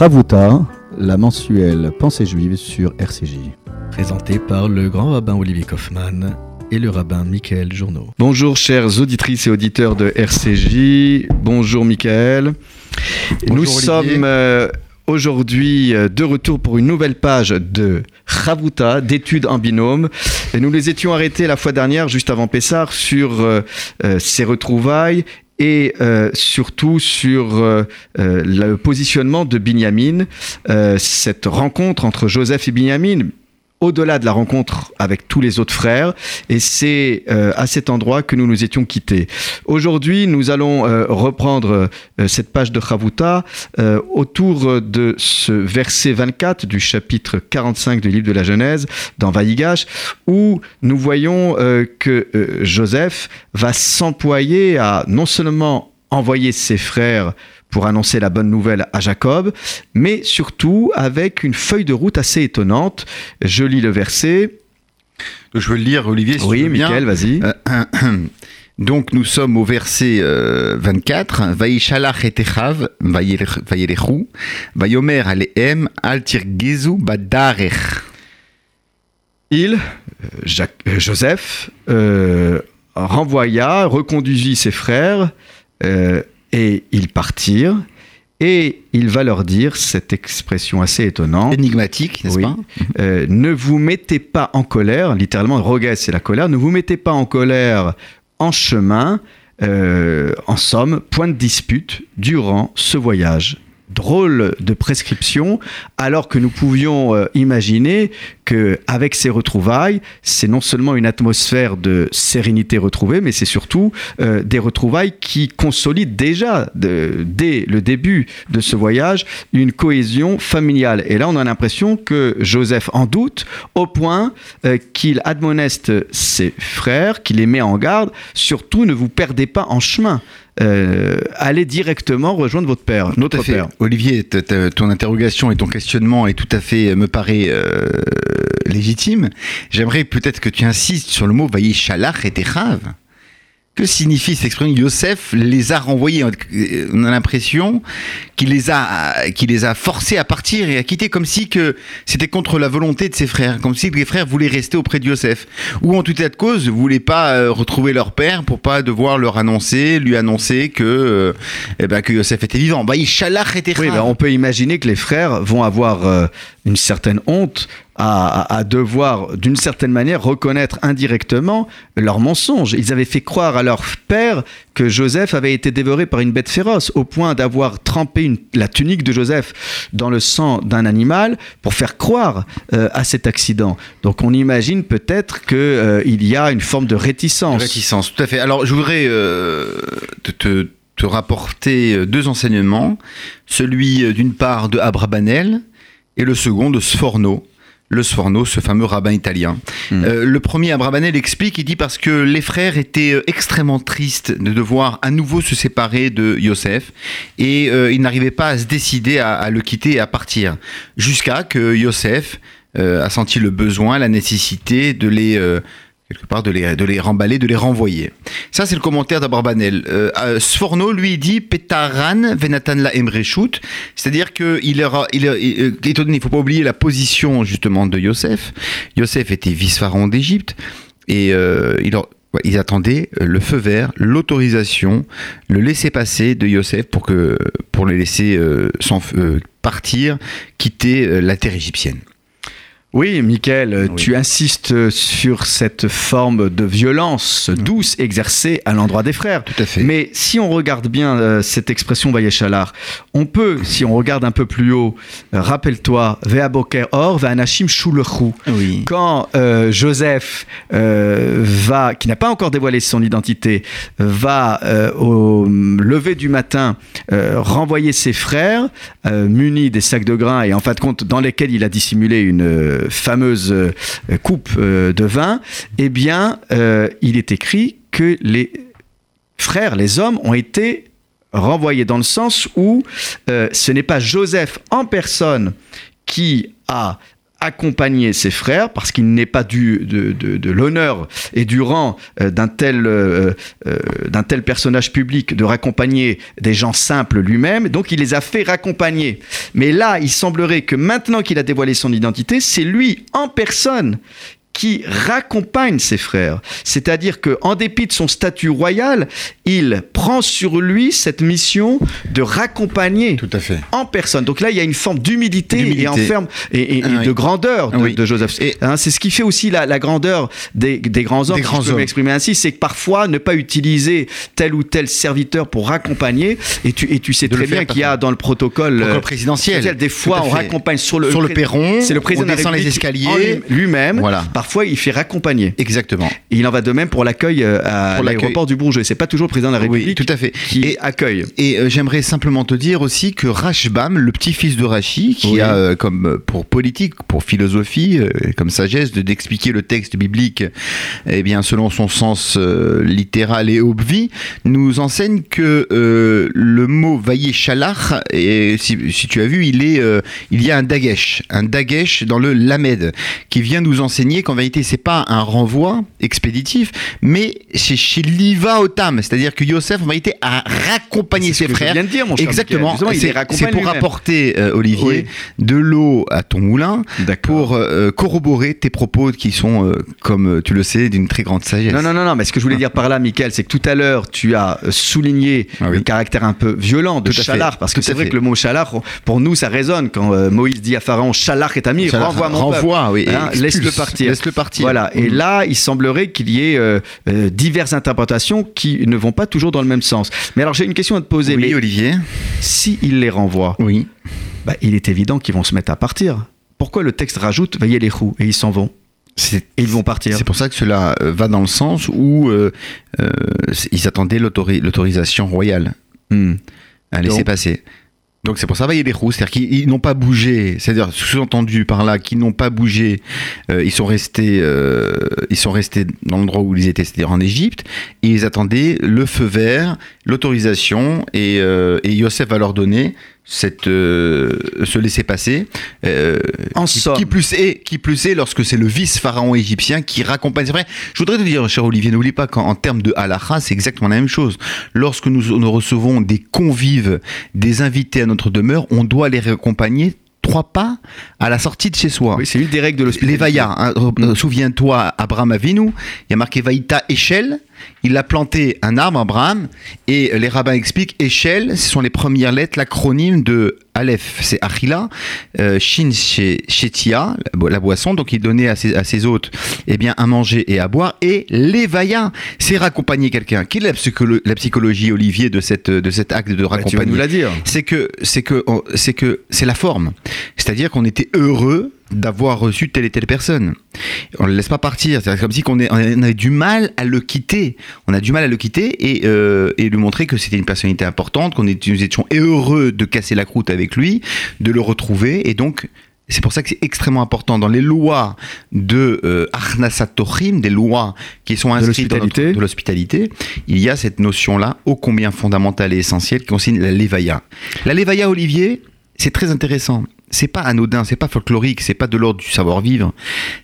Chavuta, la mensuelle Pensée juive sur RCJ. Présenté par le grand rabbin Olivier Kaufmann et le rabbin Michael Journeau. Bonjour chers auditrices et auditeurs de RCJ. Bonjour Michael. Nous sommes euh, aujourd'hui euh, de retour pour une nouvelle page de Chavuta, d'études en binôme. Et nous les étions arrêtés la fois dernière, juste avant Pessar, sur euh, ces retrouvailles et surtout sur le positionnement de Binyamin, cette rencontre entre Joseph et Binyamin au-delà de la rencontre avec tous les autres frères, et c'est euh, à cet endroit que nous nous étions quittés. Aujourd'hui, nous allons euh, reprendre euh, cette page de Chavuta autour de ce verset 24 du chapitre 45 du livre de la Genèse dans Vaïgash, où nous voyons que Joseph va s'employer à non seulement envoyer ses frères pour annoncer la bonne nouvelle à Jacob, mais surtout avec une feuille de route assez étonnante. Je lis le verset. Je veux le lire, Olivier. Si oui, tu Michael, vas-y. Euh, donc nous sommes au verset 24. Euh, Vaïshalach et Techav, Vaïelechu, Vaïomer alehem, badarech. Il, euh, Joseph, renvoya, reconduisit ses frères et ils partirent. Et il va leur dire cette expression assez étonnante. Énigmatique, n'est-ce pas? Euh, Ne vous mettez pas en colère, littéralement, roguez, c'est la colère, ne vous mettez pas en colère en chemin, euh, en somme, point de dispute durant ce voyage drôle de prescription, alors que nous pouvions euh, imaginer que avec ces retrouvailles, c'est non seulement une atmosphère de sérénité retrouvée, mais c'est surtout euh, des retrouvailles qui consolident déjà dès le début de ce voyage une cohésion familiale. Et là, on a l'impression que Joseph en doute au point euh, qu'il admoneste ses frères, qu'il les met en garde. Surtout, ne vous perdez pas en chemin. Euh, allez directement rejoindre votre père, notre père. Olivier, ton interrogation et ton questionnement est tout à fait, me paraît euh, légitime. J'aimerais peut-être que tu insistes sur le mot Vaïchalach et Techav. Que signifie expression Yosef les a renvoyés. On a l'impression qu'il les a, qu'il les a forcés à partir et à quitter, comme si que c'était contre la volonté de ses frères, comme si les frères voulaient rester auprès de Yosef, ou en tout état de cause, voulaient pas euh, retrouver leur père pour pas devoir leur annoncer, lui annoncer que, euh, eh ben, que Yosef était vivant. Bah, était. Oui, ben, on peut imaginer que les frères vont avoir euh, une certaine honte à, devoir, d'une certaine manière, reconnaître indirectement leur mensonge. Ils avaient fait croire à leur père que Joseph avait été dévoré par une bête féroce, au point d'avoir trempé la tunique de Joseph dans le sang d'un animal pour faire croire euh, à cet accident. Donc on imagine peut-être qu'il euh, y a une forme de réticence. Réticence, tout à fait. Alors je voudrais euh, te, te, rapporter deux enseignements. Celui d'une part de Abrabanel et le second de Sforno le Sforno, ce fameux rabbin italien. Hmm. Euh, le premier Abrabanel explique, il dit parce que les frères étaient euh, extrêmement tristes de devoir à nouveau se séparer de Yosef et euh, ils n'arrivaient pas à se décider à, le quitter et à partir jusqu'à que Yosef a senti le besoin, la nécessité de les quelque part de les, de les remballer, de les renvoyer. Ça, c'est le commentaire d'Abarbanel. Euh, euh, Sforno, lui, dit Petaran venatan la emreshut, c'est-à-dire qu'il il, il, il, il faut pas oublier la position justement de Yosef. Yosef était vice-pharaon d'Égypte et euh, il, ils attendaient le feu vert, l'autorisation, le laisser-passer de Yosef pour, que, pour les laisser euh, sans, partir, quitter la terre égyptienne. Oui, Michael, tu insistes sur cette forme de violence douce exercée à l'endroit des frères. Tout à fait. Mais si on regarde bien euh, cette expression Vayechalar, on peut, si on regarde un peu plus haut, euh, rappelle-toi, Ve'aboker or, Ve'anashim shulechu. Oui. Quand euh, Joseph va, qui n'a pas encore dévoilé son identité, va au lever du matin renvoyer ses frères munis des sacs de grains et en fin de compte dans lesquels il a dissimulé une fameuse euh, coupe euh, de vin, eh bien, euh, il est écrit que les frères, les hommes, ont été renvoyés dans le sens où ce n'est pas Joseph en personne qui a accompagner ses frères parce qu'il n'est pas du, de, de, l'honneur et du rang euh, d'un tel, euh, euh, d'un tel personnage public de raccompagner des gens simples lui-même. Donc il les a fait raccompagner. Mais là, il semblerait que maintenant qu'il a dévoilé son identité, c'est lui en personne qui raccompagne ses frères. C'est-à-dire que, en dépit de son statut royal, il prend sur lui cette mission de raccompagner Tout à fait. en personne. Donc là, il y a une forme d'humilité et, et, et- Ah et oui. de grandeur de, Oui. de Joseph. Hein, c'est ce qui fait aussi la, la grandeur des, des grands hommes, Des si grands je peux m'exprimer ainsi, c'est que parfois, ne pas utiliser tel ou tel serviteur pour raccompagner, et tu, et tu sais De très bien qu'il y a dans le protocole, Protocole euh, présidentiel. des fois, on raccompagne sur le, Sur le perron, c'est le président on de la descend les escaliers. lui-même. Voilà. Parfois, il fait raccompagner. Exactement. Et il en va de même pour l'accueil euh, à l'aéroport du Bourget. C'est pas toujours le président de la Oui, République tout à fait. qui Et- accueille. Et euh, j'aimerais simplement te dire aussi que Rashbam, le petit-fils de Rachi, qui Oui. a euh, comme pour politique, pour philosophie, euh, comme sagesse de d'expliquer le texte biblique, eh bien selon son sens littéral et obvi, nous enseigne que le mot vaillé shalach, et si, si tu as vu, il est, il y a un dagesh, un dagesh dans le lamed, qui vient nous enseigner qu'en vérité c'est pas un renvoi expéditif, mais c'est chez l'iva otam, c'est-à-dire que Yosef en vérité a raccompagné ses que je viens de dire, mon cher Exactement. C'est pour apporter, euh, Olivier, Oui. de l'eau à ton moulin pour euh, corroborer tes propos qui sont, euh, comme euh, tu le sais, d'une très grande sagesse. Non, non, non, non, mais ce que je voulais dire par là, Michael, c'est que tout à l'heure, tu as euh, souligné Ah oui. le caractère un peu violent de Tout à fait, Chalar, parce que c'est vrai fait. que le mot Chalar, pour nous, ça résonne quand euh, Moïse dit à Pharaon, Chalar est ami, renvoie mon peuple. renvoie, oui, Hein, laisse-le partir. Laisse-le partir. Voilà, et Mhm. là, il semblerait qu'il y ait euh, euh, diverses interprétations qui ne vont pas toujours dans le même sens. Mais alors, j'ai une question à te poser, Oui, mais Olivier. si il les renvoie, Oui. bah, il est évident qu'ils vont se mettre à partir. Pourquoi le texte rajoute veillez les roues et ils s'en vont? Et ils vont partir c'est pour ça que cela euh, va dans le sens où euh, euh, ils attendaient l'autori- l'autorisation royale Hmm. à laisser Donc- passer. Donc c'est pour ça, les roues, c'est-à-dire qu'ils ils n'ont pas bougé, c'est-à-dire sous-entendu par là qu'ils n'ont pas bougé, euh, ils sont restés, euh, ils sont restés dans l'endroit où ils étaient, c'est-à-dire en Égypte, et ils attendaient le feu vert, l'autorisation, et, euh, et Yosef va leur donner cette, euh, ce laisser passer. euh, En qui, somme. qui plus est, qui plus est, lorsque c'est le vice-pharaon égyptien qui raccompagne. C'est vrai. Je voudrais te dire, cher Olivier, n'oublie pas qu'en en termes de halakha, c'est exactement la même chose. Lorsque nous, nous recevons des convives, des invités à notre demeure, on doit les raccompagner trois pas à la sortie de chez soi. Oui, c'est une des règles de Les l'hospitalité. Vaillas, hein, euh, souviens-toi, Abraham Avinu, il y a marqué Vaïta échelle, il a planté un arbre, Abraham, et les rabbins expliquent échelle, ce sont les premières lettres, l'acronyme de Aleph, c'est Achila, euh, Shin, c'est Shetia, la bo- la boisson, donc il donnait à ses, à ses hôtes eh bien, à manger et à boire, et Levaya, c'est raccompagner quelqu'un. Quelle est la, psycholo- la psychologie, Olivier, de, cette, de cet acte de Bah, tu vas raccompagner nous la dire. c'est que c'est que c'est la forme. C'est-à-dire qu'on était heureux d'avoir reçu telle et telle personne. On le laisse pas partir. C'est comme si qu'on est- on avait du mal à le quitter. On a du mal à le quitter et, euh, et lui montrer que c'était une personnalité importante, qu'on est- nous étions heureux de casser la croûte avec lui, de le retrouver et donc. C'est pour ça que c'est extrêmement important dans les lois de euh, des lois qui sont inscrites dans notre- l'hospitalité. de l'hospitalité, il y a cette notion-là ô combien fondamentale et essentielle qui concerne la levaya. La levaya, Olivier, c'est très intéressant. C'est pas anodin, c'est pas folklorique, c'est pas de l'ordre du savoir-vivre.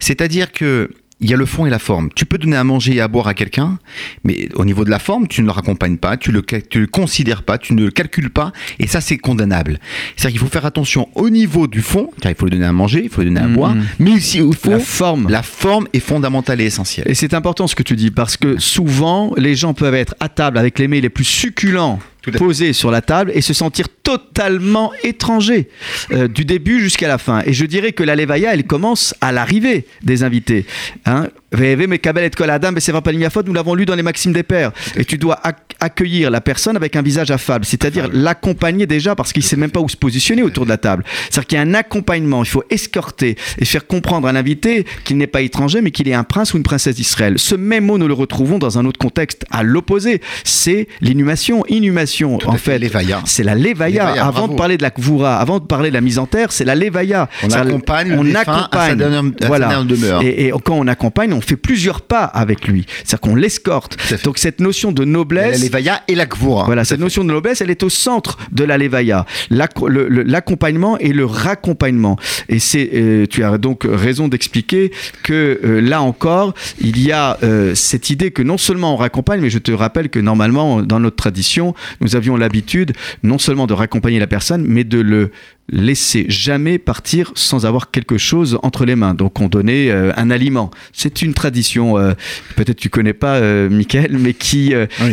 C'est-à-dire que il y a le fond et la forme. Tu peux donner à manger et à boire à quelqu'un, mais au niveau de la forme, tu ne le raccompagnes pas, tu le, tu le considères pas, tu ne le calcules pas, et ça, c'est condamnable. C'est-à-dire qu'il faut faire attention au niveau du fond, car il faut lui donner à manger, il faut lui donner à Mhm. boire, mais aussi au fond, La forme. la forme est fondamentale et essentielle. Et c'est important ce que tu dis parce que souvent les gens peuvent être à table avec les mets les plus succulents posés sur la table et se sentir totalement étrangers euh, du début jusqu'à la fin. Et je dirais que la levaya, elle commence à l'arrivée des invités. Hein me kabel et kol adam beseva palim yafot, nous l'avons lu dans les Maximes des Pères. Et tu dois ac- accueillir la personne avec un visage affable, c'est-à-dire l'accompagner déjà parce qu'il sait même pas où se positionner autour de la table. C'est-à-dire qu'il y a un accompagnement, il faut escorter et faire comprendre à l'invité qu'il n'est pas étranger mais qu'il est un prince ou une princesse d'Israël. Ce même mot, nous le retrouvons dans un autre contexte à l'opposé, c'est l'inhumation. Inhumation, en fait, c'est la levaya. Levaya, avant bravo. de parler de la kvoura, avant de parler de la mise en terre, c'est la levaya. On accompagne le on défunt à sa accompagne. dernière- à sa voilà. demeure. Et, et quand on accompagne, on fait plusieurs pas avec lui. C'est-à-dire qu'on l'escorte. Donc cette notion de noblesse. La Levaya et la Gvura. Voilà, cette notion de noblesse, elle est au centre de la Levaya. L'accompagnement et le raccompagnement. Et c'est, euh, tu as donc raison d'expliquer que euh, là encore, il y a euh, cette idée que non seulement on raccompagne, mais je te rappelle que normalement, dans notre tradition, nous avions l'habitude non seulement de raccompagner la personne, mais de le laisser jamais partir sans avoir quelque chose entre les mains. Donc on donnait euh, un aliment. C'est une tradition, euh, peut-être tu connais pas, euh, Michael, mais qui,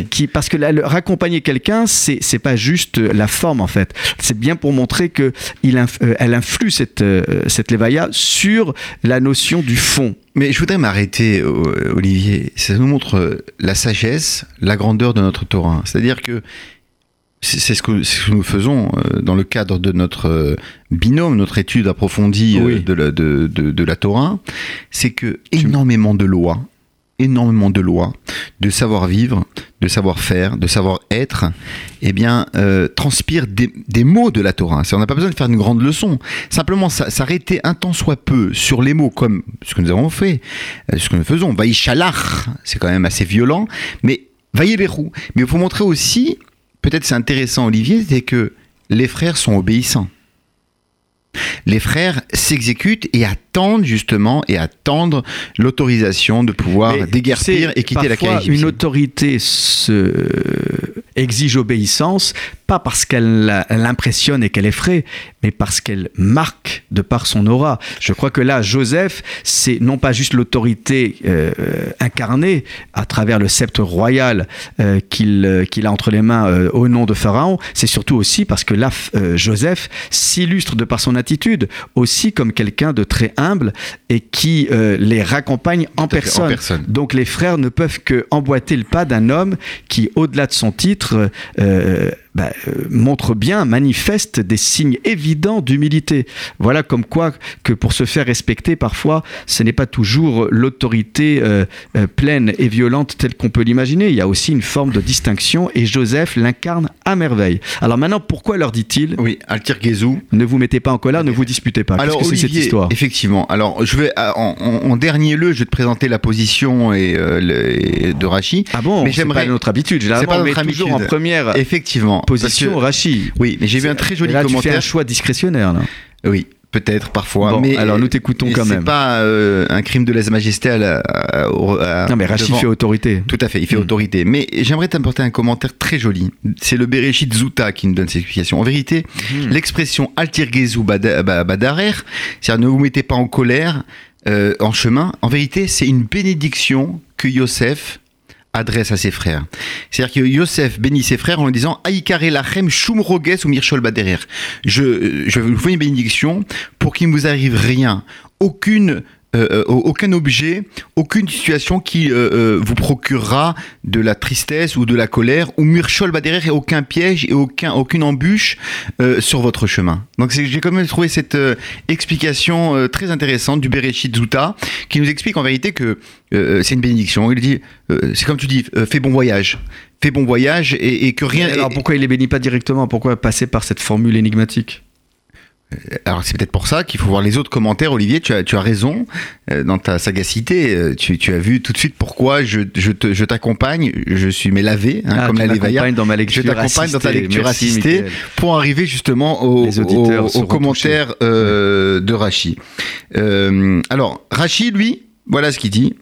qui parce que là, raccompagner quelqu'un, c'est c'est pas juste la forme en fait. C'est bien pour montrer que il elle influe cette cette levaya sur la notion du fond. Mais je voudrais m'arrêter, Olivier. Ça nous montre la sagesse, la grandeur de notre Torah. C'est-à-dire que c'est ce, que, nous faisons euh, dans le cadre de notre euh, binôme, notre étude approfondie euh, de, la, de, la Torah, c'est que énormément de lois, énormément de lois, de savoir-vivre, de savoir-faire, de savoir-être, eh bien, transpirent des, mots de la Torah. On n'a pas besoin de faire une grande leçon. Simplement, s'arrêter un temps soit peu sur les mots, comme ce que nous avons fait, ce que nous faisons. Vaïchalach, c'est quand même assez violent, mais Vaïberou. Mais il faut montrer aussi peut-être c'est intéressant, Olivier, c'est que les frères sont obéissants. Les frères s'exécutent et attendent justement et attendent l'autorisation de pouvoir déguerpir et quitter la carrière. Une autorité se exige obéissance, pas parce qu'elle l'impressionne et qu'elle effraie, mais parce qu'elle marque de par son aura. Je crois que là, Joseph, c'est non pas juste l'autorité euh, incarnée à travers le sceptre royal euh, euh, qu'il a entre les mains au nom de Pharaon, c'est surtout aussi parce que là, Joseph s'illustre de par son attitude aussi comme quelqu'un de très humble et qui les raccompagne en personne. en personne. Donc les frères ne peuvent que emboîter le pas d'un homme qui, au-delà de son titre, titre euh, euh bah, euh, montre bien, manifeste des signes évidents d'humilité. Voilà comme quoi que pour se faire respecter, parfois, ce n'est pas toujours l'autorité euh, euh, pleine et violente telle qu'on peut l'imaginer. Il y a aussi une forme de distinction et Joseph l'incarne à merveille. Alors maintenant, pourquoi leur dit-il Oui, Altir Gezou. Ne vous mettez pas en colère, ne vous disputez pas. Alors, Olivier, cette histoire? Effectivement. Alors, je vais en, dernier lieu, je vais te présenter la position et, de Rachi. Ah bon? Mais j'aimerais notre habitude. C'est pas notre habitude. en première. Effectivement position Rachi. Oui, mais j'ai vu un très joli là, commentaire. Tu fais un choix discrétionnaire là. Oui, peut-être parfois. mais alors nous t'écoutons quand même. C'est pas euh, un crime de lèse-majesté à, la, Non mais Rachid fait autorité. Tout à fait, il fait hmm. autorité. Mais j'aimerais t'apporter un commentaire très joli. C'est le Bereshit Zouta qui nous donne cette explication. En vérité, hmm. l'expression Altirgezu Badarer, c'est-à-dire ne vous mettez pas en colère euh, en chemin, en vérité, c'est une bénédiction que Yosef adresse à ses frères. C'est-à-dire que Yosef bénit ses frères en lui disant Aïkare lachem shum roges ou mirchol baderer. Je, je vous fais une bénédiction pour qu'il ne vous arrive rien, aucune euh, euh, aucun objet, aucune situation qui euh, vous procurera de la tristesse ou de la colère, ou Murchol derrière et aucun piège et aucun, aucune embûche sur votre chemin. Donc j'ai quand même trouvé cette explication très intéressante du Bereshit Zuta, qui nous explique en vérité que c'est une bénédiction. Il dit, c'est comme tu dis, fais bon voyage fais bon voyage et, et que rien. Alors pourquoi il les bénit pas directement? Pourquoi passer par cette formule énigmatique? euh, alors c'est peut-être pour ça qu'il faut voir les autres commentaires, Olivier. Tu as, tu as raison euh, dans ta sagacité. Euh, tu, tu, as vu tout de suite pourquoi je, je t'accompagne. Je, suis mais lavé, hein, ah, comme la dans ma lecture Je t'accompagne dans ta lecture assistée pour arriver justement aux, aux, commentaires de Rachi. alors Rachi, lui, voilà ce qu'il dit.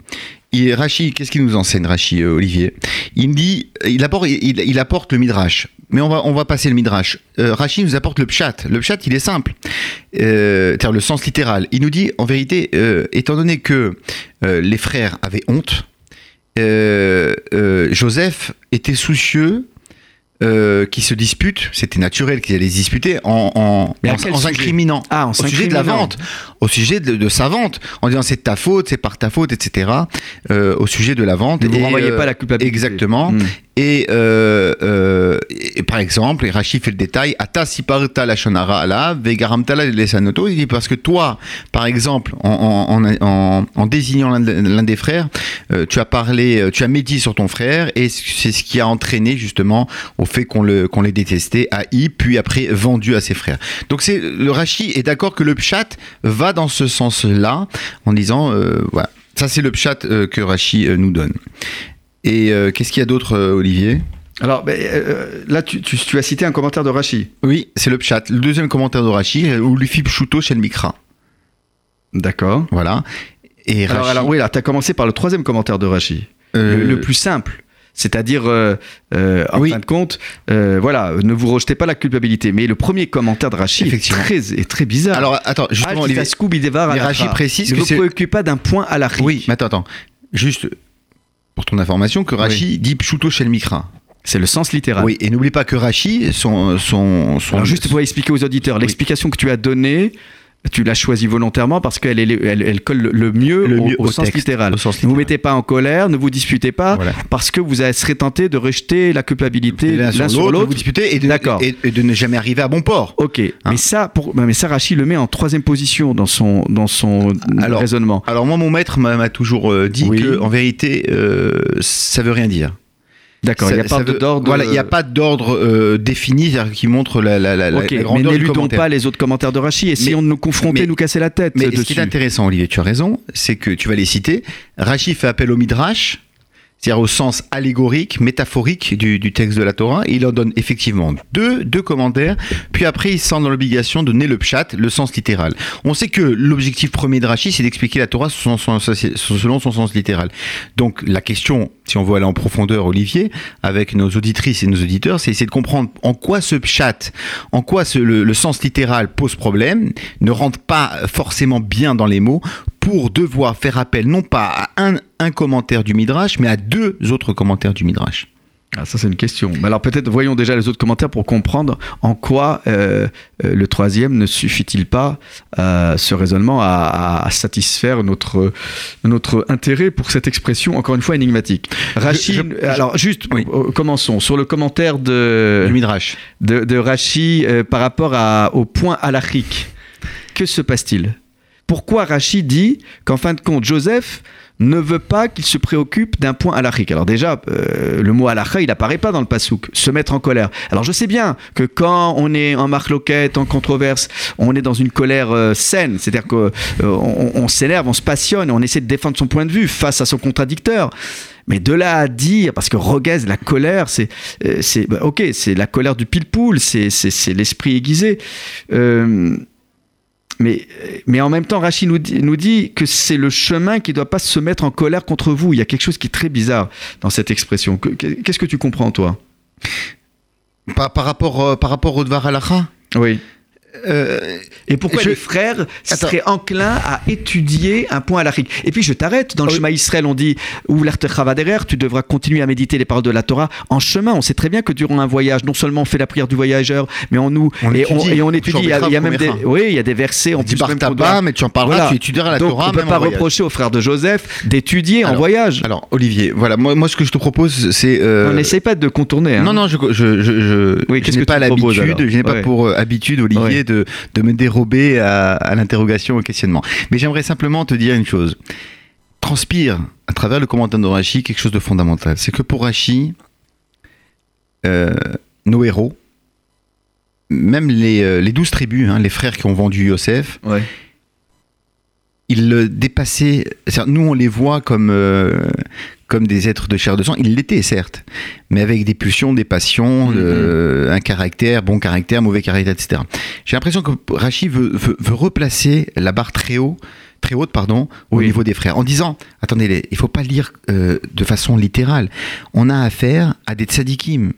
Et Rachi, qu'est-ce qu'il nous enseigne, Rachi, Olivier? Il dit, il apporte, il, il apporte le midrash. Mais on va, on va passer le midrash. Euh, Rachid nous apporte le pshat. Le pshat, il est simple. Euh, c'est-à-dire le sens littéral. Il nous dit, en vérité, euh, étant donné que euh, les frères avaient honte, Joseph était soucieux euh, qui se disputent, c'était naturel qu'ils allaient se disputer en, en, en, s'incriminant. Ah, au sujet de la vente, au sujet de, sa vente, en disant c'est ta faute, c'est par ta faute, etc. Euh, au sujet de la vente. Ne vous renvoyez pas la culpabilité. Exactement. Hmm. Et, euh, et, par exemple, et Rachid fait le détail, Ata la shonara ala, lesanoto, il dit parce que toi, par exemple, en, désignant l'un des frères, tu as parlé, tu as médit sur ton frère, et c'est ce qui a entraîné justement au fait qu'on le qu'on l'ait détesté, haï, puis après vendu à ses frères. Donc c'est le Rashi est d'accord que le pshat va dans ce sens-là, en disant euh, voilà. Ça, c'est le pchat euh, que Rachi euh, nous donne. Et euh, qu'est-ce qu'il y a d'autre, euh, Olivier? Alors ben, euh, là, tu, tu- tu as cité un commentaire de Rachi. Oui, c'est le pchat. Le deuxième commentaire de Rachi, ou Lufi Pshuto chez le Mikra. D'accord. Voilà. Et Alors, Rachi, alors oui, là, tu as commencé par le troisième commentaire de Rachi. euh, le, le plus simple. C'est-à-dire, euh, en Oui. fin de compte, voilà, ne vous rejetez pas la culpabilité. Mais le premier commentaire de Rachi est très, est très bizarre. Alors, attends, justement, Olivier. Rachi précise Ne que vous préoccupez pas d'un point à la rique. Oui, mais attends, attends. Juste pour ton information, que Rachi dit Pshuto chez le Mikra. C'est le sens littéral. Oui, et n'oublie pas que Rachi, son, son, son- Alors juste pour expliquer aux auditeurs, l'explication que tu as donnée, tu l'as choisie volontairement parce qu'elle est- elle, elle colle le mieux, Le au, mieux au au sens texte, littéral. au sens Ne vous littéral. mettez pas en colère, ne vous disputez pas, Voilà. parce que vous serez tenté de rejeter la culpabilité l'un sur l'autre, vous disputer et de, D'accord. et, et de ne jamais arriver à bon port. Ok, Hein. mais ça, pour, mais ça, Rachid le met en troisième position dans son, dans son Alors, raisonnement. Alors moi, mon maître m'a toujours euh, dit Oui. que, en vérité, euh, ça veut rien dire. D'accord, il n'y a pas d'ordre. Voilà, il n'y a pas d'ordre euh, défini c'est-à-dire qui montre la, la, la, la- Ok, la grandeur n'éludons pas les autres commentaires de si Mais- on nous confrontait, mais- nous casser la tête Mais ce qui est intéressant, Olivier, tu as raison, c'est que tu vas les citer. Rachi fait appel au midrash, c'est-à-dire au sens allégorique, métaphorique du, du texte de la Torah, il en donne effectivement deux, deux commentaires, puis après il se sent dans l'obligation de donner le pshat, le sens littéral. On sait que l'objectif premier de Rachi, c'est d'expliquer la Torah selon son, selon son sens littéral. Donc la question, si on veut aller en profondeur, Olivier, avec nos auditrices et nos auditeurs, c'est essayer de comprendre en quoi ce pshat, en quoi ce- le, le sens littéral pose problème, ne rentre pas forcément bien dans les mots, pour devoir faire appel non pas à un, un commentaire du Midrash, mais à deux autres commentaires du Midrash. Ah, ça, c'est une question. Mais alors, peut-être voyons déjà les autres commentaires pour comprendre en quoi euh, euh, le troisième ne suffit-il pas, euh, ce raisonnement, à, à satisfaire notre, notre intérêt pour cette expression, encore une fois, énigmatique. Rachid, Je- je- alors, juste, Oui. commençons. Sur le commentaire de, du Midrash. de, de Rachi euh, par rapport à, au point halachique. Que se passe-t-il? Pourquoi Rachi dit qu'en fin de compte, Joseph ne veut pas qu'il se préoccupe d'un point halachique Alors déjà, euh, le mot halacha, il apparaît pas dans le pasouk, se mettre en colère. Alors je sais bien que quand on est en marloquette, en controverse, on est dans une colère euh, saine, c'est-à-dire qu'on on, on s'énerve, on se passionne, on essaie de défendre son point de vue face à son contradicteur. Mais de là à dire, parce que Roguez, la colère, c'est, euh, c'est bah, ok, c'est la colère du pile-poule, c'est, c'est l'esprit aiguisé. Mais, mais en même temps, Rachid nous dit, nous dit que c'est le chemin qui ne doit pas se mettre en colère contre vous. Il y a quelque chose qui est très bizarre dans cette expression. Que- que- Qu'est-ce que tu comprends, toi? Par, par rapport, euh, par rapport au Dvar Oui. Euh, Et pourquoi Je- les frères Attends. seraient enclins à étudier un point halachique Et puis je t'arrête, dans le oui. chemin Israël, on dit ou derrière, tu devras continuer à méditer les paroles de la Torah en chemin. On sait très bien que durant un voyage, non seulement on fait la prière du voyageur, mais on nous On et, on, étudie. et on étudie. Il y a, il y a même des, oui, il y a des versets on dit Bartaba, doit- mais tu en parleras, Voilà. tu étudieras la Donc Torah on peut même pas reprocher aux frères de Joseph d'étudier en voyage. Alors, Olivier, voilà, moi, moi ce que je te propose, c'est... euh, on n'essaye pas de contourner. hein. Non, non, je, je, je, je, Oui, n'ai que pas l'habitude, je n'ai pas pour euh, habitude, Olivier, De, de me dérober à, à l'interrogation, au questionnement. Mais j'aimerais simplement te dire une chose. Transpire à travers le commentaire de Rachi quelque chose de fondamental. C'est que pour Rachi, euh, nos héros, même les, euh, les douze tribus, hein, les frères qui ont vendu Yosef, Ouais. ils le dépassaient. Nous, on les voit comme, euh, comme des êtres de chair de sang. Ils l'étaient, certes, mais avec des pulsions, des passions, Mhm. euh, un caractère, bon caractère, mauvais caractère, etc. J'ai l'impression que Rachid veut, veut- veut replacer la barre très haut. Très haute, pardon, au Oui. niveau des frères, en disant attendez, les- il faut pas lire euh, de façon littérale. On a affaire à des tzadikim.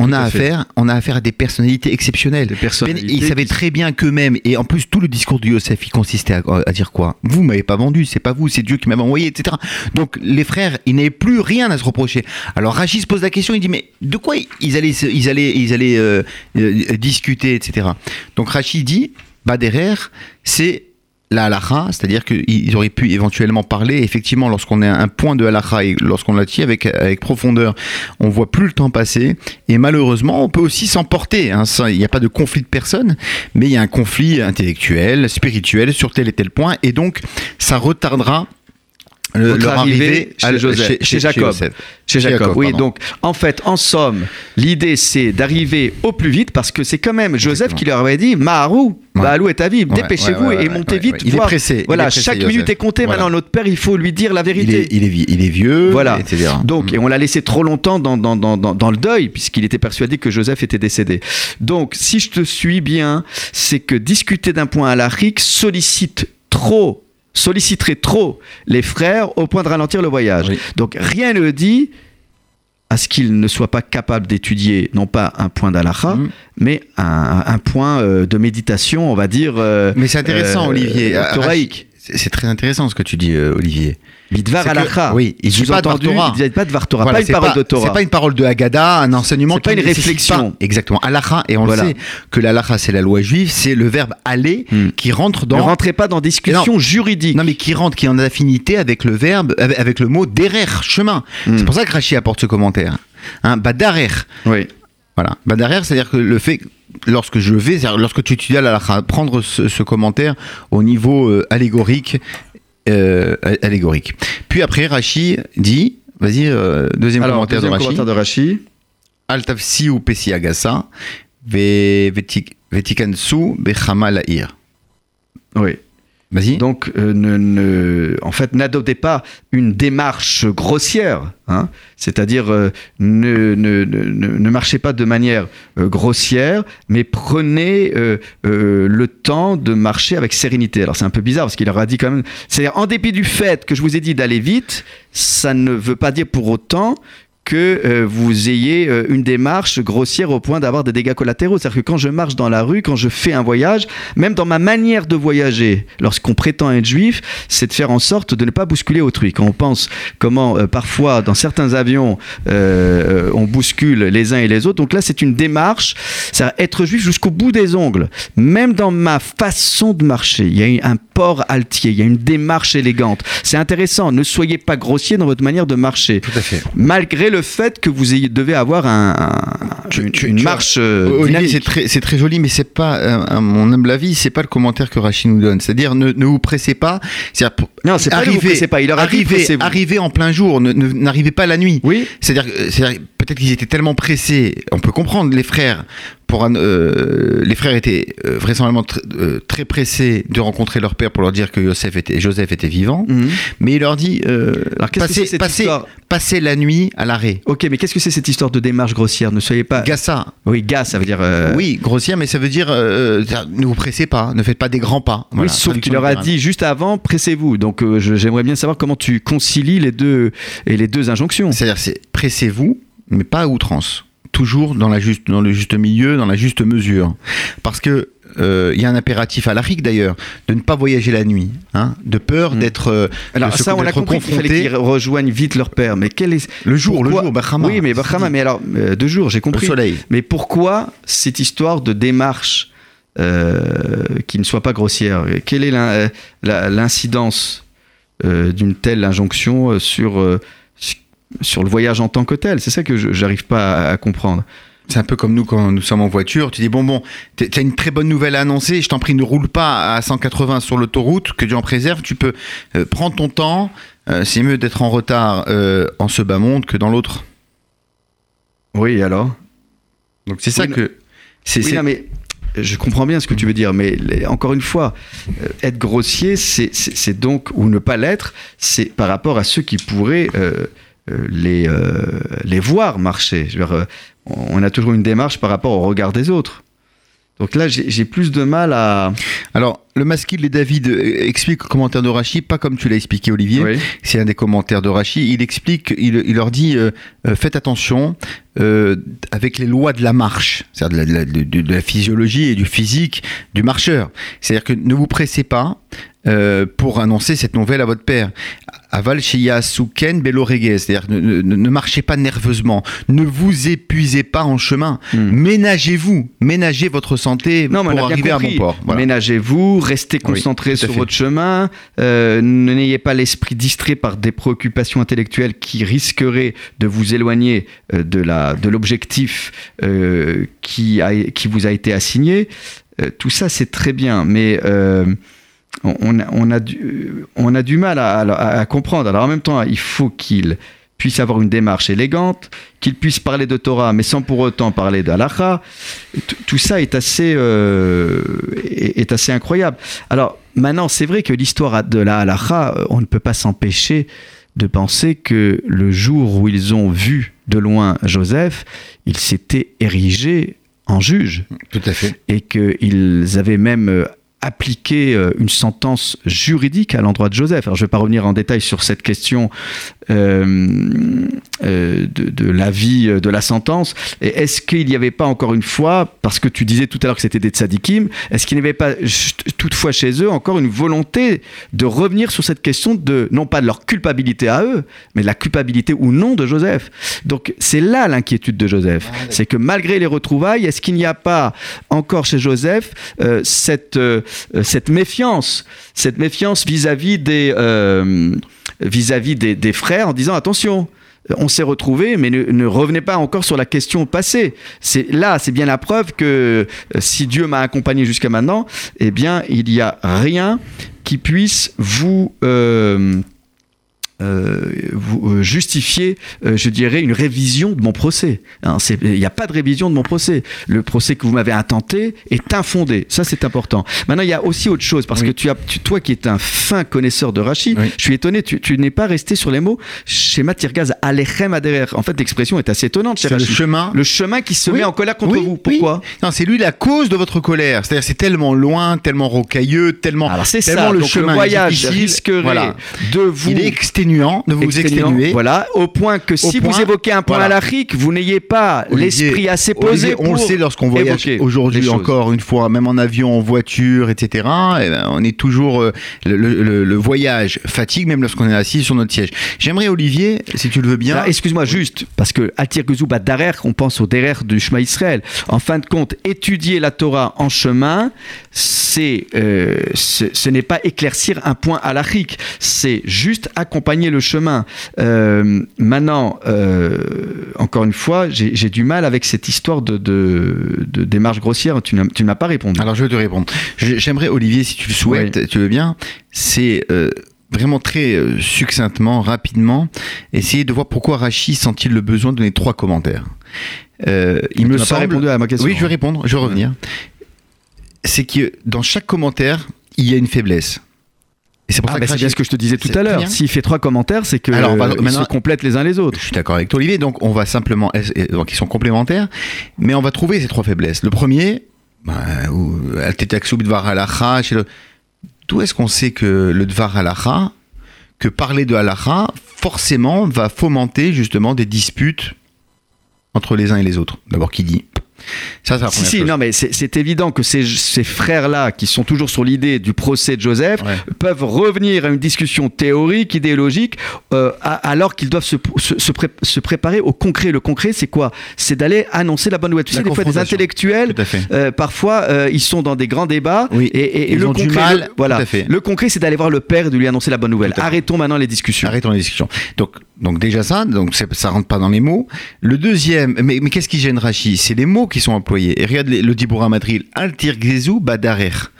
On Tout a fait. affaire, on a affaire à des personnalités exceptionnelles. Des Ben, personnalités. ils savaient qui- très bien qu'eux-mêmes, et en plus tout le discours de Yosef, il consistait à, à dire quoi? Vous m'avez pas vendu, c'est pas vous, c'est Dieu qui m'avait envoyé, etc. Donc les frères, ils n'avaient plus rien à se reprocher. Alors Rachid se pose la question, il dit mais de quoi ils allaient, ils allaient, ils allaient euh, euh, discuter, etc. Donc Rachid dit, bah derrière, c'est la halakha, c'est-à-dire qu'ils auraient pu éventuellement parler. Effectivement, lorsqu'on est à un point de halakha et lorsqu'on la tient avec, avec profondeur, on voit plus le temps passer. Et malheureusement, on peut aussi s'emporter. hein. Il n'y a pas de conflit de personnes, mais il y a un conflit intellectuel, spirituel sur tel et tel point. Et donc, ça retardera Le- leur arrivée arrivée chez Joseph, Jacob. Chez Chez Jacob, Jacob, oui. Donc, en fait, en somme, l'idée, c'est d'arriver au plus vite parce que c'est quand même Joseph Exactement. qui leur avait dit Maharou, Ouais. Baalou est à vivre, Ouais, dépêchez-vous ouais, et montez vite. Il est voir. pressé, il Voilà, est pressé, chaque Joseph. minute est comptée. Voilà. Maintenant, notre père, il faut lui dire la Il vérité. est, il est, vi- il est vieux, Voilà. etc. Donc, et on l'a laissé trop longtemps dans, dans, dans, dans, dans le deuil, puisqu'il était persuadé que Joseph était décédé. Donc, si je te suis bien, c'est que discuter d'un point à l'Afrique sollicite trop, solliciterait trop les frères au point de ralentir le voyage. Oui. Donc, rien ne dit à ce qu'ils ne soient pas capables d'étudier, non pas un point d'Alaha, Mhm. mais un, un point euh, de méditation, on va dire. euh, Mais c'est intéressant, euh, Olivier. euh, Ah, Thoraïque. C'est très intéressant ce que tu dis, euh, Olivier. L'idvar Alaha. oui, il dit pas de Sous-entendu, Torah. Il pas de Var Torah, Voilà, pas une parole de Torah. C'est pas une parole de Haggadah, un enseignement C'est pas une réflexion. pas- exactement. Alaha, et on Voilà. le sait que l'alaha, c'est la loi juive, c'est le verbe aller Hmm. qui rentre dans. Ne rentrez pas dans discussion juridique. Non, mais qui rentre, qui est en affinité avec le verbe, avec, avec le mot derer, chemin. Hmm. C'est pour ça que Rachid apporte ce commentaire. Hein, badarer. Oui. Voilà. Badarer, c'est-à-dire que le fait, lorsque je vais, lorsque tu étudies la prendre ce, ce commentaire au niveau euh, allégorique, euh, allégorique. Puis après, Rachid dit, vas-y, euh, deuxième Alors, commentaire deuxième de commentaire de Rachid. Altafsi ou Pessi Agassa, ve- vetik- Vetikansu Bechama Laïr. Oui. Vas-y. Donc, euh, ne, ne- en fait, n'adoptez pas une démarche grossière. hein. C'est-à-dire, euh, ne, ne, ne, marchez pas de manière euh, grossière, mais prenez euh, euh, le temps de marcher avec sérénité. Alors, c'est un peu bizarre parce qu'il leur a dit quand même. C'est-à-dire, en dépit du fait que je vous ai dit d'aller vite, ça ne veut pas dire pour autant que euh, vous ayez euh, une démarche grossière au point d'avoir des dégâts collatéraux. C'est-à-dire que quand je marche dans la rue, quand je fais un voyage, même dans ma manière de voyager, lorsqu'on prétend être juif, c'est de faire en sorte de ne pas bousculer autrui. Quand on pense comment euh, parfois dans certains avions euh, on bouscule les uns et les autres, donc là c'est une démarche, c'est être juif jusqu'au bout des ongles. Même dans ma façon de marcher, il y a un port altier, il y a une démarche élégante. C'est intéressant. Ne soyez pas grossier dans votre manière de marcher Tout à fait. malgré le fait que vous ayez, devez avoir un, un- Tu- une, tu- une tu marche euh, c'est très, très joli, mais c'est pas, euh, à mon humble avis, c'est pas le commentaire que Rachid nous donne. C'est-à-dire, ne, ne vous pressez pas. Non, c'est pas ne vous pressez pas. Il leur a dit arrivez, pressez-vous. arrivez en plein jour. N'arrivez pas la nuit. Oui, C'est-à-dire, que peut-être qu'ils étaient tellement pressés. On peut comprendre les frères. Pour un- euh, les frères étaient euh, vraisemblablement tr- euh, très pressés de rencontrer leur père pour leur dire que Joseph était, Joseph était vivant. Mhm. Mais il leur dit Alors, que passez, passez la nuit à l'arrêt. Ok, mais qu'est-ce que c'est cette histoire de démarche grossière? Ne soyez pas. Gassa, Oui, gars, ça veut dire. oui, grossière, mais ça veut dire ne vous pressez pas, ne faites pas des grands pas. oui, Voilà, sauf qu'il leur a dit juste avant, pressez-vous. Donc, j'aimerais bien savoir comment tu concilies les deux et les deux injonctions. C'est-à-dire, c'est pressez-vous, mais pas à outrance. Toujours dans, la juste, dans le juste milieu, dans la juste mesure. Parce que euh, il y a un impératif à l'Afrique d'ailleurs, de ne pas voyager la nuit, hein, de peur Mm. d'être euh, Alors, ça, on a d'être compris qu'il fallait qu'ils rejoignent vite leur père. Mais quel est. le jour, pourquoi- le jour, Bahama. Oui, mais Bahama, mais alors, euh, deux jours, j'ai compris. soleil. Mais pourquoi cette histoire de démarche qui ne soit pas grossière? Quelle est l'in- la- l'incidence d'une telle injonction sur, sur le voyage en tant que tel C'est ça que je n'arrive pas à, à comprendre. C'est un peu comme nous quand nous sommes en voiture. Tu dis bon bon, t'as une très bonne nouvelle à annoncer. Je t'en prie, ne roule pas à 180 sur l'autoroute, que Dieu en préserve. Tu peux euh, prendre ton temps. Euh, c'est mieux d'être en retard euh, en ce bas monde que dans l'autre. Oui, alors? Donc c'est ça Oui, que c'est. Oui, non, mais je comprends bien ce que tu veux dire, mais les- encore une fois, euh, être grossier, c'est- donc, ou ne pas l'être, c'est par rapport à ceux qui pourraient les, euh, les voir marcher. Je veux dire, euh, on a toujours une démarche par rapport au regard des autres. Donc là, j'ai plus de mal à. Alors le masquil et David euh, explique le commentaire de Rachid, pas comme tu l'as expliqué Olivier. Oui. c'est un des commentaires de Rachid, il explique, il, il leur dit, euh, euh, faites attention euh, avec les lois de la marche, c'est-à-dire de- de la physiologie et du physique du marcheur. C'est-à-dire que ne vous pressez pas euh, pour annoncer cette nouvelle à votre père. Aval Shia Souken Beloregue, c'est-à-dire ne, ne- ne marchez pas nerveusement, ne vous épuisez pas en chemin, Hmm. ménagez-vous, ménagez votre santé Non, pour arriver à bon port. Voilà. Ménagez-vous, restez concentré tout à sur votre chemin, euh, n'ayez pas l'esprit distrait par des préoccupations intellectuelles qui risqueraient de vous éloigner euh, de la de l'objectif euh, qui a qui vous a été assigné. Tout ça c'est très bien, mais euh, on, a, du, on a du mal à, comprendre. Alors en même temps, il faut qu'il puisse avoir une démarche élégante, qu'il puisse parler de Torah, mais sans pour autant parler d'Alacha. Tout ça est assez, euh, est, assez incroyable. Alors maintenant, c'est vrai que l'histoire de la Halacha, on ne peut pas s'empêcher de penser que le jour où ils ont vu de loin Joseph, il s'était érigé en juge. Tout à fait. Et qu'ils avaient même appliqué euh, une sentence juridique à l'endroit de Joseph. Alors je ne vais pas revenir en détail sur cette question euh, euh, de, de l'avis de la sentence. Est-ce qu'il n'y avait pas encore une fois, parce que tu disais tout à l'heure que c'était des tzadikim, est-ce qu'il n'y avait pas toutefois chez eux encore une volonté de revenir sur cette question de, non pas de leur culpabilité à eux, mais de la culpabilité ou non de Joseph? Donc c'est là l'inquiétude de Joseph. Ah, c'est que malgré les retrouvailles, est-ce qu'il n'y a pas encore chez Joseph euh, cette méfiance, cette méfiance vis-à-vis des, euh, vis-à-vis des, frères en disant attention, on s'est retrouvé, mais ne, revenez pas encore sur la question passée. C'est là, c'est bien la preuve que euh, si Dieu m'a accompagné jusqu'à maintenant, eh bien, il n'y a rien qui puisse vous euh, vous euh, justifier, euh, je dirais, une révision de mon procès. Hein, il n'y a pas de révision de mon procès. Le procès que vous m'avez intenté est infondé. Ça, c'est important. Maintenant, il y a aussi autre chose, parce que tu as, toi qui es un fin connaisseur de Rachid, je suis étonné, tu, n'es pas resté sur les mots chez Matirgaz, Alechem Aderer. En fait, l'expression est assez étonnante chez Le chemin. Le chemin qui se met en colère contre vous. Pourquoi? Non, c'est lui la cause de votre colère. C'est-à-dire, c'est tellement loin, tellement rocailleux, tellement. Alors, c'est ça. Le chemin voyage risquerait de vous. Il est exténué de vous exténuer. Voilà, au point que si vous évoquez un point à l'Afrique, vous n'ayez pas l'esprit assez posé. on le sait lorsqu'on voyage aujourd'hui encore une fois, même en avion, en voiture, etc. Eh ben, on est toujours euh, le, voyage fatigue même lorsqu'on est assis sur notre siège. J'aimerais Olivier, si tu le veux bien. Excuse-moi juste parce que Atir Darer, on pense au derer du chemin Israël. En fin de compte, étudier la Torah en chemin, c'est euh, ce n'est pas éclaircir un point à l'Afrique, c'est juste accompagner le chemin. Euh, maintenant, euh, encore une fois, j'ai du mal avec cette histoire de, démarche grossière. Tu ne m'as pas répondu. Alors, je vais te répondre. J'aimerais, Olivier, si tu le souhaites, tu veux bien, c'est euh, vraiment très succinctement, rapidement, essayer de voir pourquoi Rachid sent-il le besoin de donner trois commentaires. il me semble. Pas répondu à ma question. Oui, je vais répondre, je vais revenir. C'est que dans chaque commentaire, il y a une faiblesse. C'est ah, bien ce que je te disais tout à l'heure. S'il fait trois commentaires, c'est que Alors, se complètent les uns les autres. Je suis d'accord avec toi, Olivier. Donc, on va simplement, donc ils sont complémentaires, mais on va trouver ces trois faiblesses. Le premier, bah, d'où est-ce qu'on sait que le dvar halacha, que parler de halacha, forcément, va fomenter justement des disputes entre les uns et les autres? D'abord, qui dit? Ça, si, si, non, mais c'est évident que ces, ces frères-là, qui sont toujours sur l'idée du procès de Joseph, peuvent revenir à une discussion théorique, idéologique, euh, alors qu'ils doivent se, se, se, préparer au concret. Le concret, c'est quoi? C'est d'aller annoncer la bonne nouvelle. Tu sais, des fois, des intellectuels, euh, parfois, euh, ils sont dans des grands débats. Et, le concret, mal. voilà. Le concret, c'est d'aller voir le père et de lui annoncer la bonne nouvelle. Arrêtons maintenant les discussions. Arrêtons les discussions. Donc, donc déjà ça, donc ça rentre pas dans les mots. Le deuxième, mais, mais qu'est-ce qui gêne Rachid? C'est les mots qui sont employés. Et regarde le Diboura Madril, Altir Gzezou Badarer.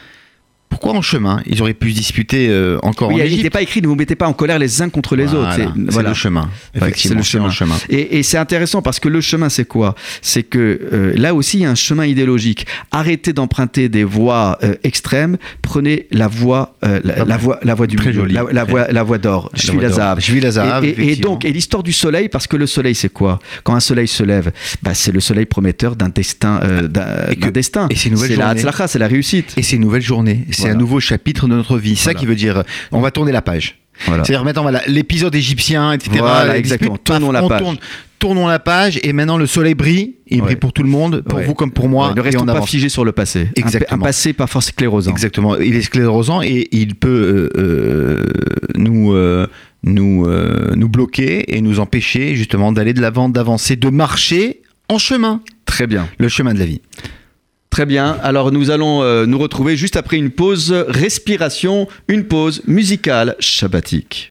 Pourquoi en chemin? Ils auraient pu se disputer euh, encore oui, en Il n'était pas écrit ne vous mettez pas en colère les uns contre les autres. C'est voilà. le chemin. Effectivement, c'est le chemin. Et, c'est intéressant parce que le chemin, c'est quoi? C'est que euh, là aussi, il y a un chemin idéologique. Arrêtez d'emprunter des voies euh, extrêmes. Prenez la voie, la, voie, la voie du milieu, la, voie, la voie d'or. Je suis Lazare. Je suis Lazare. Et, donc, et l'histoire du soleil, parce que le soleil, c'est quoi? Quand un soleil se lève, bah, c'est le soleil prometteur d'un destin, d'un destin. Et c'est la c'est la réussite. Et c'est une nouvelle journée c'est un nouveau chapitre de notre vie. Ça qui veut dire, on va tourner la page. C'est-à-dire maintenant, voilà, l'épisode égyptien, etc. Voilà, exactement. Tournons la page. tournons la page et maintenant le soleil brille. Il brille pour tout le monde, pour vous comme pour moi. ne restons pas figé sur le passé. Exactement. Un, passé pas forcément sclérosant. Exactement. Il est sclérosant et il peut euh, euh, nous. Euh, nous, nous bloquer et nous empêcher justement d'aller de l'avant, d'avancer, de marcher en chemin. Très bien. Le chemin de la vie. Très bien. Alors nous allons euh, nous retrouver juste après une pause respiration, une pause musicale shabbatique.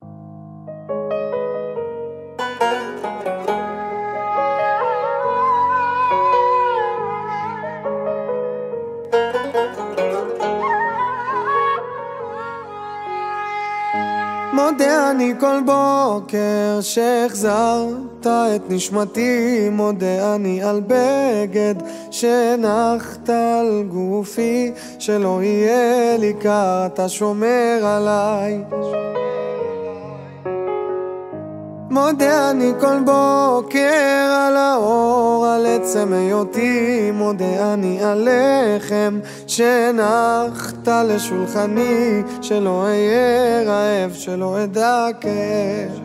מודה אני כל בוקר שהחזרת את נשמתי, מודה אני על בגד שהנחת על גופי, שלא יהיה לי קר, אתה שומר עליי. מודה אני כל בוקר על האור, על עצם היותי, מודה אני על לחם שהנחת לשולחני, שלא אהיה רעב, שלא אדע כאב.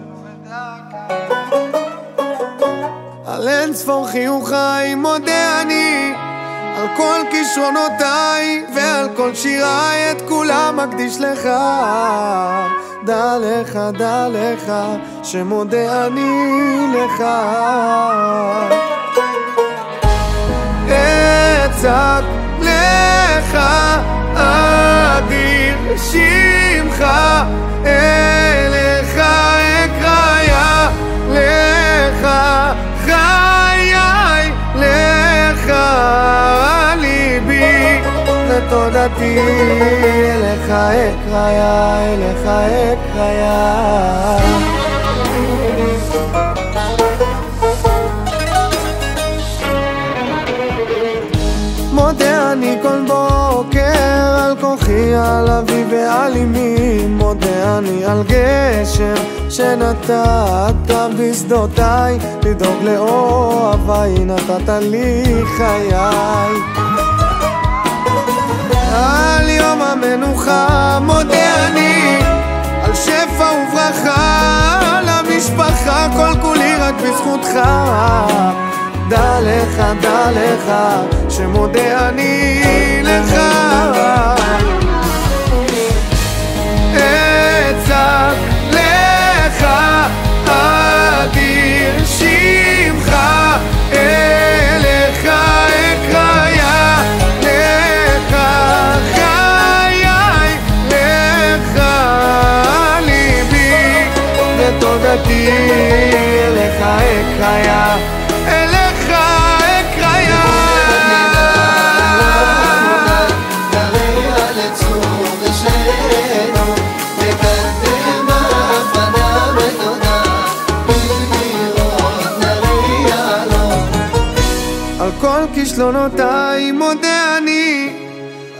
על אין ספור חיוכיי מודה אני על כל כישרונותיי ועל כל שיריי את כולם אקדיש לך דע לך, דע לך, שמודה אני לך. אצעק לך, אדיר שמך, אליך ותודתי אליך אקריה, אליך אקריה. מודה אני כל בוקר על כוחי, על אבי ועל אמי מודה אני על גשם שנתת בשדותיי לדאוג לאוהביי נתת לי חיי על יום המנוחה מודה אני על שפע וברכה למשפחה כל כולי רק בזכותך. דע לך, דע לך, שמודה אני לך כישלונותיי מודה אני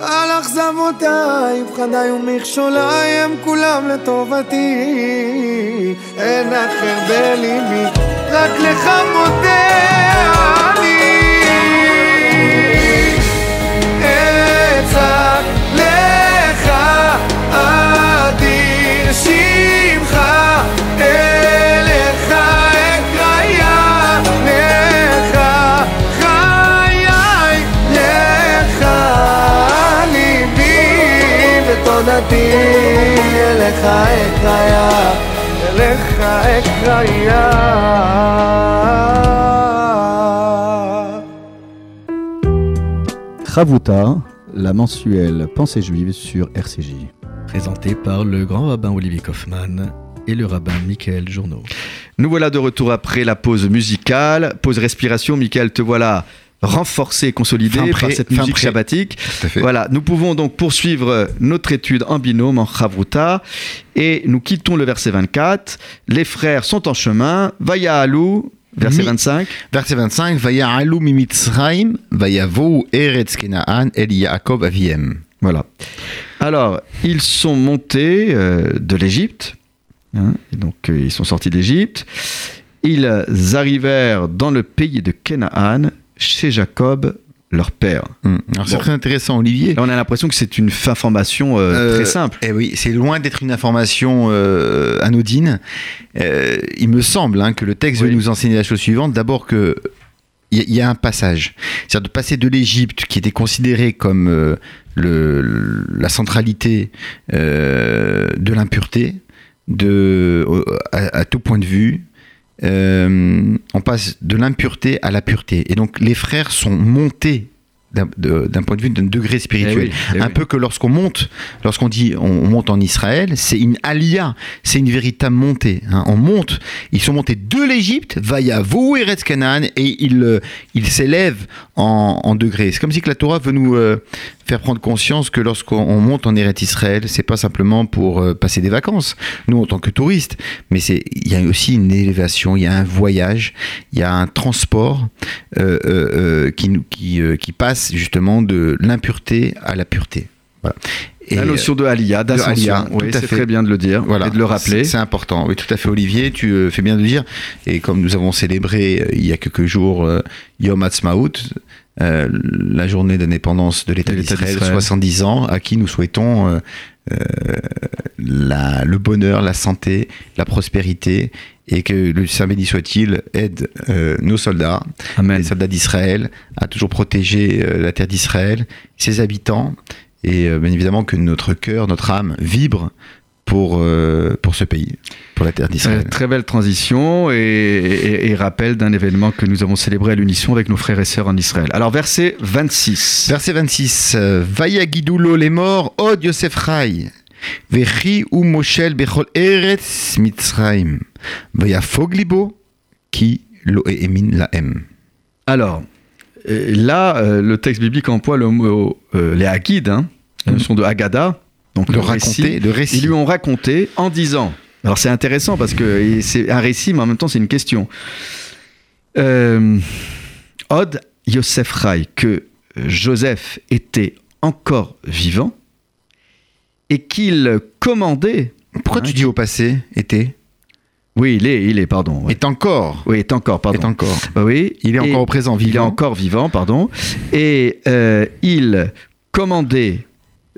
על אכזבותיי, פחדיי ומכשוליי הם כולם לטובתי. אין אחר בליבי, רק לך אליך אקריה Chavouta, la mensuelle Pensée juive sur RCJ. Présenté par le grand rabbin Olivier Kaufmann et le rabbin Michael Journeau. Nous voilà de retour après la pause musicale. Pause respiration, Michael, te voilà renforcé et consolidé Fin par cette musique fait. Voilà, nous pouvons donc poursuivre notre étude en binôme, en Chavruta, et nous quittons le verset 24. Les frères sont en chemin. Vaya Alou, verset Mi- 25. Verset 25, Vaya'alu mimitzraim, vayavou eretz kenaan el Yaakov aviem. Voilà. Alors, ils sont montés euh, de l'Égypte. hein, donc, euh, ils sont sortis d'Égypte. Ils arrivèrent dans le pays de Canaan, chez Jacob, leur père. Alors c'est Bon. très intéressant, Olivier. Là, on a l'impression que c'est une information euh, Euh, très simple. Eh oui, c'est loin d'être une information euh, anodine. Il me semble hein, que le texte Oui. veut nous enseigner la chose suivante. D'abord que il y, a- il y a un passage, c'est-à-dire de passer de l'Égypte, qui était considérée comme le, la centralité de l'impureté, de à, à tout point de vue. Euh, on passe de l'impureté à la pureté. Et donc les frères sont montés d'un point de vue d'un degré spirituel. Eh eh un peu que lorsqu'on monte, lorsqu'on dit on, monte en Israël, c'est une alia, c'est une véritable montée. Hein. On monte, ils sont montés de l'Égypte, Vayavo et Canaan, et ils euh, ils s'élèvent en, en degrés. C'est comme si que la Torah veut nous euh, faire prendre conscience que lorsqu'on monte en Eretz Israël, c'est pas simplement pour euh, passer des vacances, nous en tant que touristes, mais c'est il y a aussi une élévation, il y a un voyage, il y a un transport qui, qui, qui passe justement de l'impureté à la pureté. Et la notion de Aliyah, d'ascension, oui, c'est très bien de le dire voilà. et de le rappeler. C'est important, oui, tout à fait Olivier, tu euh, fais bien de le dire. Et comme nous avons célébré euh, il y a quelques jours euh, Yom Ha'atzmaut, la journée d'indépendance de l'État d'Israël, 70 ans, à qui nous souhaitons la, le bonheur, la santé, la prospérité et que le Saint béni soit-il aide euh, nos soldats, les soldats d'Israël, à toujours protéger euh, la terre d'Israël, ses habitants, et euh, bien évidemment que notre cœur, notre âme vibre pour, pour ce pays, pour la terre d'Israël. très belle transition et, rappel d'un événement que nous avons célébré à l'unisson avec nos frères et sœurs en Israël. Alors verset 26. Verset 26. Vayagidulo les morts, od Yosef Rai. Bechol eretz ki emin laem. Alors, euh, là, euh, le texte biblique emploie le mot euh, les Hagides, hein, mm. de Haggadah. Donc le, raconter, récit. Ils lui ont raconté en disant. Alors c'est intéressant parce que c'est un récit, mais en même temps c'est une question. Euh, Od Yosef Rai, que Joseph était encore vivant, et qu'il commandait. Pourquoi tu dis au passé était oui, il est, il est, pardon. Est encore. Oui, est encore, pardon. Est encore. Bah oui. Il est encore au présent vivant. Il est encore vivant, pardon. Et euh, il commandait,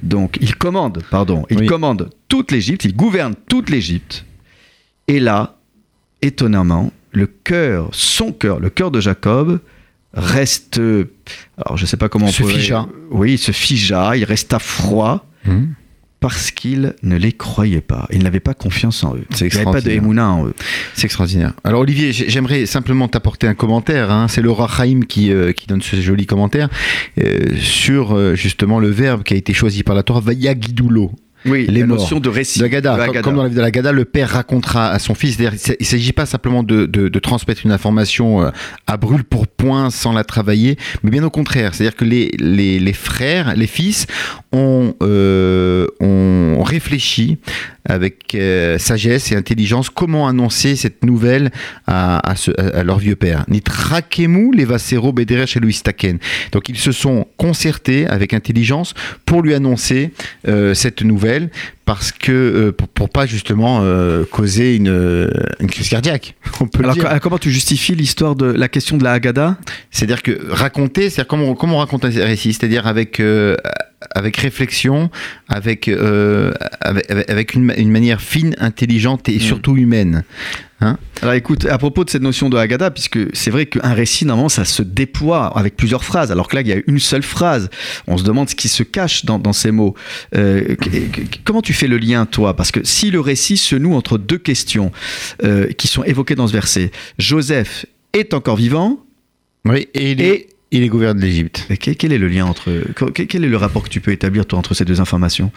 donc, il commande, pardon, il commande toute l'Égypte, il gouverne toute l'Égypte. Et là, étonnamment, le cœur, son cœur, le cœur de Jacob, reste. Alors, je ne sais pas comment on se figea. Oui, il se figea, il resta froid. Hum parce qu'ils ne les croyaient pas. Ils n'avaient pas confiance en eux. Il n'y avait pas de Emouna en eux. C'est extraordinaire. Alors Olivier, j'aimerais simplement t'apporter un commentaire. Hein. C'est Laura Chaim qui, euh, qui donne ce joli commentaire euh, sur euh, justement le verbe qui a été choisi par la Torah, Vayagidulo. Oui, les notions de récit. De Gada. Comme dans la vie de la Gada, le père racontera à son fils. Il ne s'agit pas simplement de, de, transmettre une information euh, à brûle pour point sans la travailler, mais bien au contraire. C'est-à-dire que les, les, les, frères, les fils ont, euh, ont réfléchi avec euh, sagesse et intelligence comment annoncer cette nouvelle à, à, leur vieux père. Nitrakemu levasero bederesh Taken. Donc ils se sont concertés avec intelligence pour lui annoncer euh, cette nouvelle parce que euh, pour, pas justement causer une, une, crise cardiaque. On peut Alors, comment tu justifies l'histoire de la question de la Haggadah? C'est-à-dire que raconter, c'est-à-dire comment, comment on raconte un récit, c'est-à-dire avec avec réflexion, avec, euh, avec, une, manière fine, intelligente et mm. surtout humaine. Hein Alors écoute, à propos de cette notion de Haggadah, puisque c'est vrai qu'un récit, normalement, ça se déploie avec plusieurs phrases, alors que là, il y a une seule phrase. On se demande ce qui se cache dans, ces mots. Euh, comment tu fais le lien, toi? Parce que si le récit se noue entre deux questions euh, qui sont évoquées dans ce verset, Joseph est encore vivant, oui, et il est... Il est gouverne l'Égypte. Quel, est le lien entre. Quel est le rapport que tu peux établir, toi, entre ces deux informations?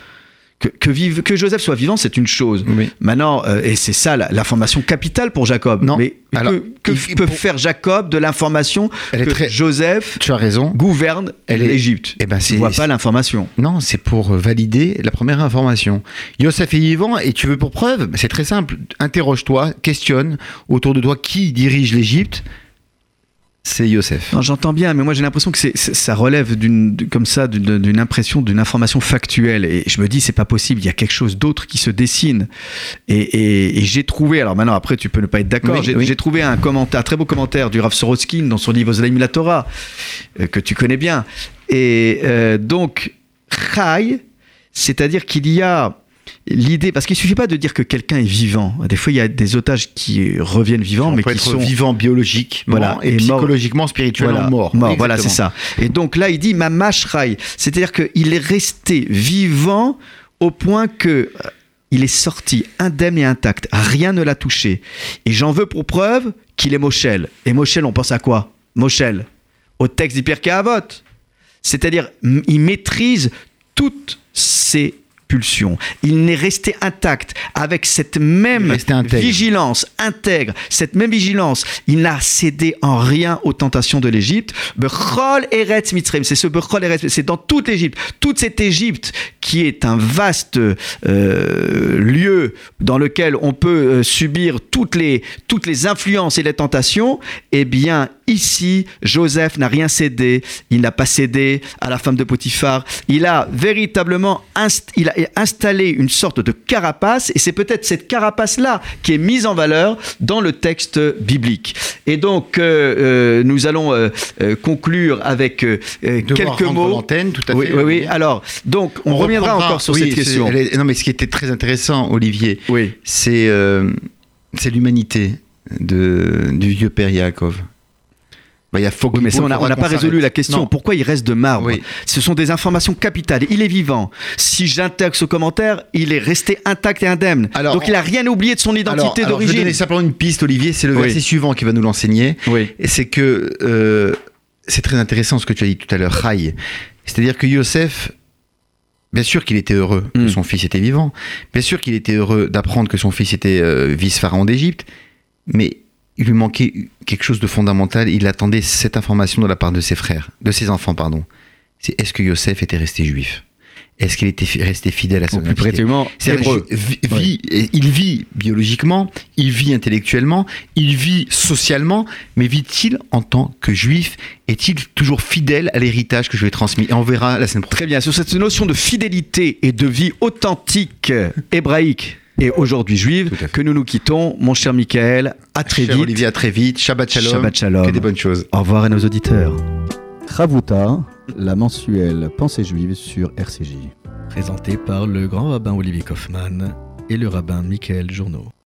Que, vive, que, Joseph soit vivant, c'est une chose. Maintenant, euh, et c'est ça l'information capitale pour Jacob. Non. Mais que, peut faire Jacob de l'information que très... Joseph tu as raison. gouverne l'Égypte eh ben Tu ne vois pas l'information. Non, c'est pour valider la première information. Joseph est vivant et tu veux pour preuve? C'est très simple. Interroge-toi, questionne autour de toi qui dirige l'Égypte c'est Youssef. J'entends bien, mais moi j'ai l'impression que c'est, ça relève d'une, comme ça d'une, impression, d'une information factuelle. Et je me dis, c'est pas possible, il y a quelque chose d'autre qui se dessine. Et, j'ai trouvé, alors maintenant après tu peux ne pas être d'accord, j'ai, trouvé un commentaire, très beau commentaire du Rav Sorotskin dans son livre Zolaim la Torah, euh, que tu connais bien. Et euh, donc, Chai, c'est-à-dire qu'il y a l'idée, parce qu'il suffit pas de dire que quelqu'un est vivant. Des fois, il y a des otages qui reviennent vivants, mais qui sont vivants biologiquement voilà, et, psychologiquement, spirituellement morts. voilà, c'est ça. Et donc là, il dit ma mashraï, c'est-à-dire qu'il est resté vivant au point que euh, il est sorti indemne et intact, rien ne l'a touché. Et j'en veux pour preuve qu'il est Moshel. Et Moshel, on pense à quoi? Moshel, au texte d'Hyperkahavot. C'est-à-dire, il maîtrise toutes il n'est resté intact avec cette même vigilance intègre, cette même vigilance. Il n'a cédé en rien aux tentations de l'Égypte. Eretz Mitzrayim, c'est ce Bechol Eretz, c'est dans toute l'Égypte, toute cette Égypte qui est un vaste euh, lieu dans lequel on peut euh, subir toutes les, toutes les influences et les tentations. Eh bien, ici, Joseph n'a rien cédé. Il n'a pas cédé à la femme de Potiphar. Il a véritablement il a installé une sorte de carapace, et c'est peut-être cette carapace-là qui est mise en valeur dans le texte biblique. Et donc, euh, euh, nous allons euh, conclure avec quelques mots. l'antenne, tout à oui, fait. Oui, oui. Alors, donc, on, reviendra encore sur cette question. non, mais ce qui était très intéressant, Olivier, oui. c'est l'humanité du vieux père Bah, y a mais on n'a pas résolu la question. Pourquoi il reste de marbre Ce sont des informations capitales. Il est vivant. Si j'intègre ce commentaire, il est resté intact et indemne. Donc il n'a rien oublié de son identité d'origine. Je vais donner simplement une piste, Olivier. C'est le verset suivant qui va nous l'enseigner. C'est que euh, c'est très intéressant ce que tu as dit tout à l'heure, C'est-à-dire que Yosef, Bien sûr qu'il était heureux que hmm. son fils était vivant. Bien sûr qu'il était heureux d'apprendre que son fils était euh, vice-pharaon d'Égypte. Mais il lui manquait quelque chose de fondamental. Il attendait cette information de la part de ses frères, de ses enfants, pardon. C'est est-ce que Yosef était resté juif? Est-ce qu'il était resté fidèle à son plus précisément, Il vit biologiquement, il vit intellectuellement, il vit socialement, mais vit-il en tant que juif? Est-il toujours fidèle à l'héritage que je lui ai transmis? Et on verra la semaine prochaine. Très bien. Sur cette notion de fidélité et de vie authentique hébraïque, et aujourd'hui juive, que nous nous quittons. Mon cher Michael, à très cher vite. Olivier, à très vite. Shabbat shalom. Shabbat shalom. Que des bonnes choses. Au revoir à nos auditeurs. Chavuta, la mensuelle Pensée juive sur RCJ. Présenté par le grand rabbin Olivier Kaufmann et le rabbin Michael Journeau.